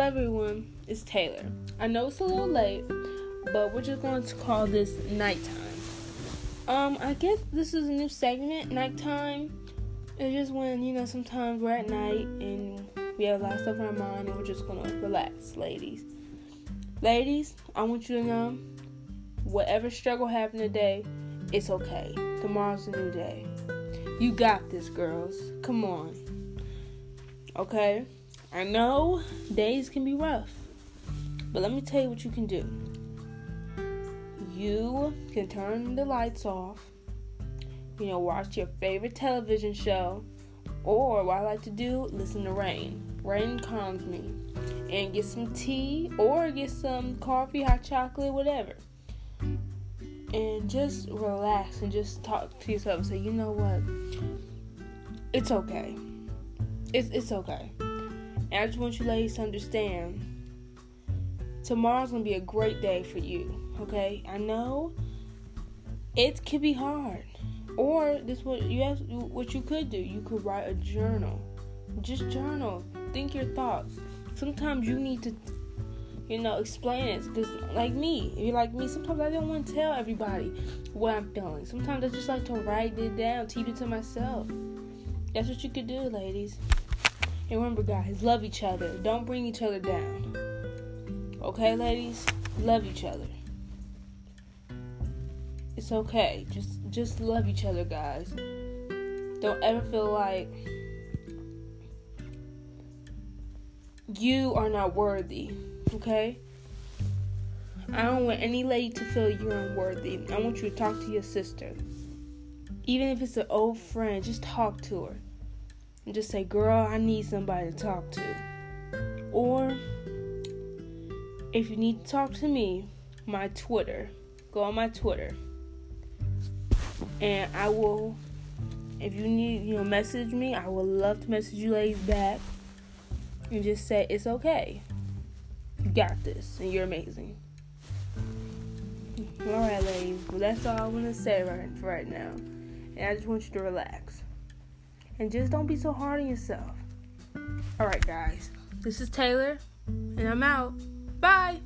everyone, it's Taylor. I know it's a little late, but we're just going to call this nighttime. Um, I guess this is a new segment, nighttime. It's just when, you know, sometimes we're at night and we have a lot of stuff on our mind and we're just gonna relax, ladies. Ladies, I want you to know whatever struggle happened today, it's okay. Tomorrow's a new day. You got this, girls. Come on. Okay? I know days can be rough, but let me tell you what you can do. You can turn the lights off, you know, watch your favorite television show, or what I like to do, listen to rain. Rain calms me. And get some tea or get some coffee, hot chocolate, whatever. And just relax and just talk to yourself and say, you know what? It's okay. It's it's okay. And I just want you ladies to understand tomorrow's gonna be a great day for you. Okay? I know it can be hard. Or this what you have what you could do. You could write a journal. Just journal. Think your thoughts. Sometimes you need to you know, explain it. Because, like me, if you're like me, sometimes I don't want to tell everybody what I'm feeling. Sometimes I just like to write it down, keep it to myself. That's what you could do, ladies. And remember, guys, love each other. Don't bring each other down. Okay, ladies? Love each other. It's okay. Just just love each other, guys. Don't ever feel like you are not worthy. Okay? I don't want any lady to feel you're unworthy. I want you to talk to your sister. Even if it's an old friend, just talk to her. And just say, girl, I need somebody to talk to. Or if you need to talk to me, my Twitter. Go on my Twitter. And I will if you need, you know, message me, I would love to message you ladies back and just say it's okay. You got this, and you're amazing. All right, ladies. Well, that's all I want to say right right now. And I just want you to relax and just don't be so hard on yourself. All right, guys. This is Taylor, and I'm out. Bye.